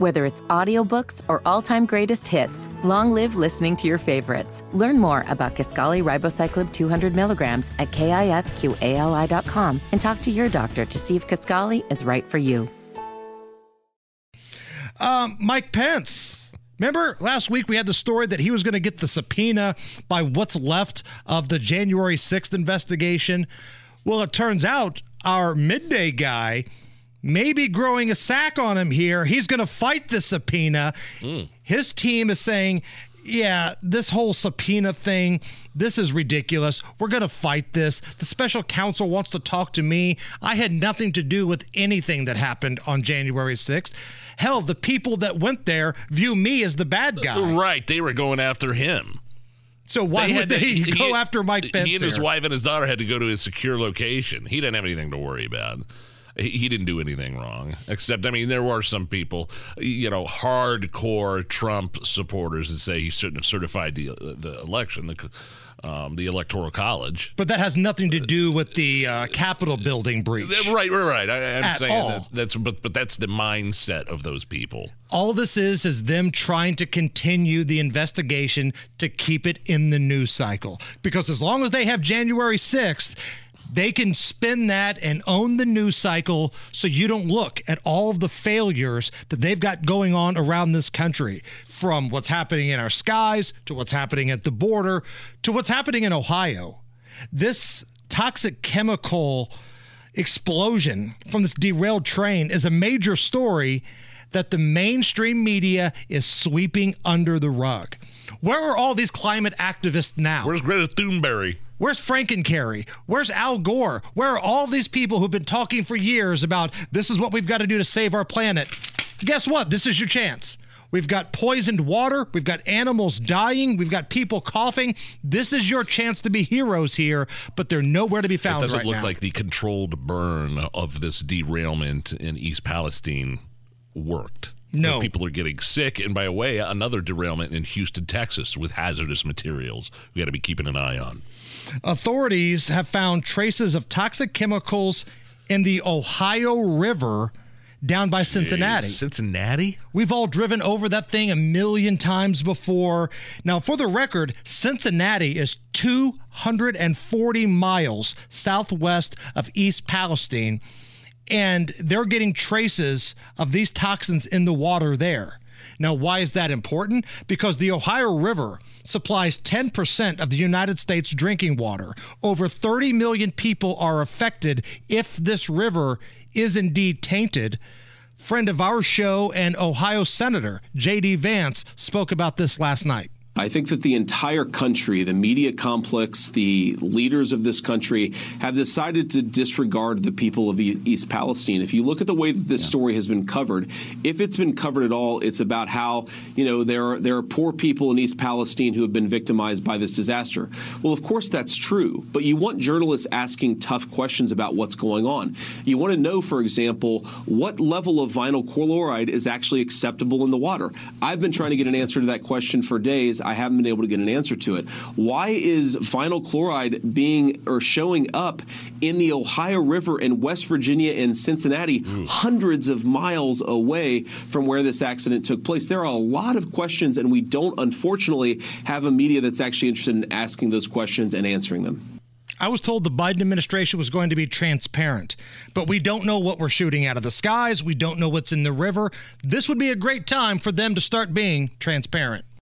Whether it's audiobooks or all-time greatest hits, long live listening to your favorites. Learn more about Kisqali Ribociclib 200 milligrams at kisqali.com and talk to your doctor to see if Kisqali is right for you. Um, Mike Pence. Remember last week we had the story that he was going to get the subpoena by what's left of the January 6th investigation. Well, it turns out our midday guy maybe growing a sack on him here. He's going to fight the subpoena. Mm. His team is saying, yeah, this whole subpoena thing, this is ridiculous. We're going to fight this. The special counsel wants to talk to me. I had nothing to do with anything that happened on January 6th. Hell, the people that went there view me as the bad guy. Right. They were going after him. So why they would they to, go he, after Mike Pence? He and his wife and his daughter had to go to his secure location. He didn't have anything to worry about he didn't do anything wrong. Except, I mean, there were some people, you know, hardcore Trump supporters that say he shouldn't have certified the the election. The, um, the electoral college, but that has nothing to do with the uh, Capitol building breach. Right, right, right. I, am saying that that's but but that's the mindset of those people. All this is is them trying to continue the investigation to keep it in the news cycle because as long as they have January sixth they can spin that and own the news cycle so you don't look at all of the failures that they've got going on around this country from what's happening in our skies to what's happening at the border to what's happening in Ohio. This toxic chemical explosion from this derailed train is a major story that the mainstream media is sweeping under the rug. Where are all these climate activists now? Where's Greta Thunberg? Where's Frankencarry? Where's Al Gore? Where are all these people who've been talking for years about this is what we've got to do to save our planet? Guess what? This is your chance. We've got poisoned water. We've got animals dying. We've got people coughing. This is your chance to be heroes here, but they're nowhere to be found. It doesn't right look now. like the controlled burn of this derailment in East Palestine worked. No. People are getting sick. And by the way, another derailment in Houston, Texas with hazardous materials we got to be keeping an eye on. Authorities have found traces of toxic chemicals in the Ohio River down by Cincinnati. Jeez, Cincinnati? We've all driven over that thing a million times before. Now, for the record, Cincinnati is 240 miles southwest of East Palestine, and they're getting traces of these toxins in the water there. Now, why is that important? Because the Ohio River supplies 10% of the United States drinking water. Over 30 million people are affected if this river is indeed tainted. Friend of our show and Ohio Senator J.D. Vance spoke about this last night. I think that the entire country, the media complex, the leaders of this country have decided to disregard the people of East Palestine. If you look at the way that this yeah. story has been covered, if it's been covered at all, it's about how, you know, there are there are poor people in East Palestine who have been victimized by this disaster. Well, of course that's true, but you want journalists asking tough questions about what's going on. You want to know, for example, what level of vinyl chloride is actually acceptable in the water. I've been trying to get an answer to that question for days. I haven't been able to get an answer to it. Why is vinyl chloride being or showing up in the Ohio River in West Virginia and Cincinnati, mm. hundreds of miles away from where this accident took place? There are a lot of questions, and we don't, unfortunately, have a media that's actually interested in asking those questions and answering them. I was told the Biden administration was going to be transparent, but we don't know what we're shooting out of the skies. We don't know what's in the river. This would be a great time for them to start being transparent.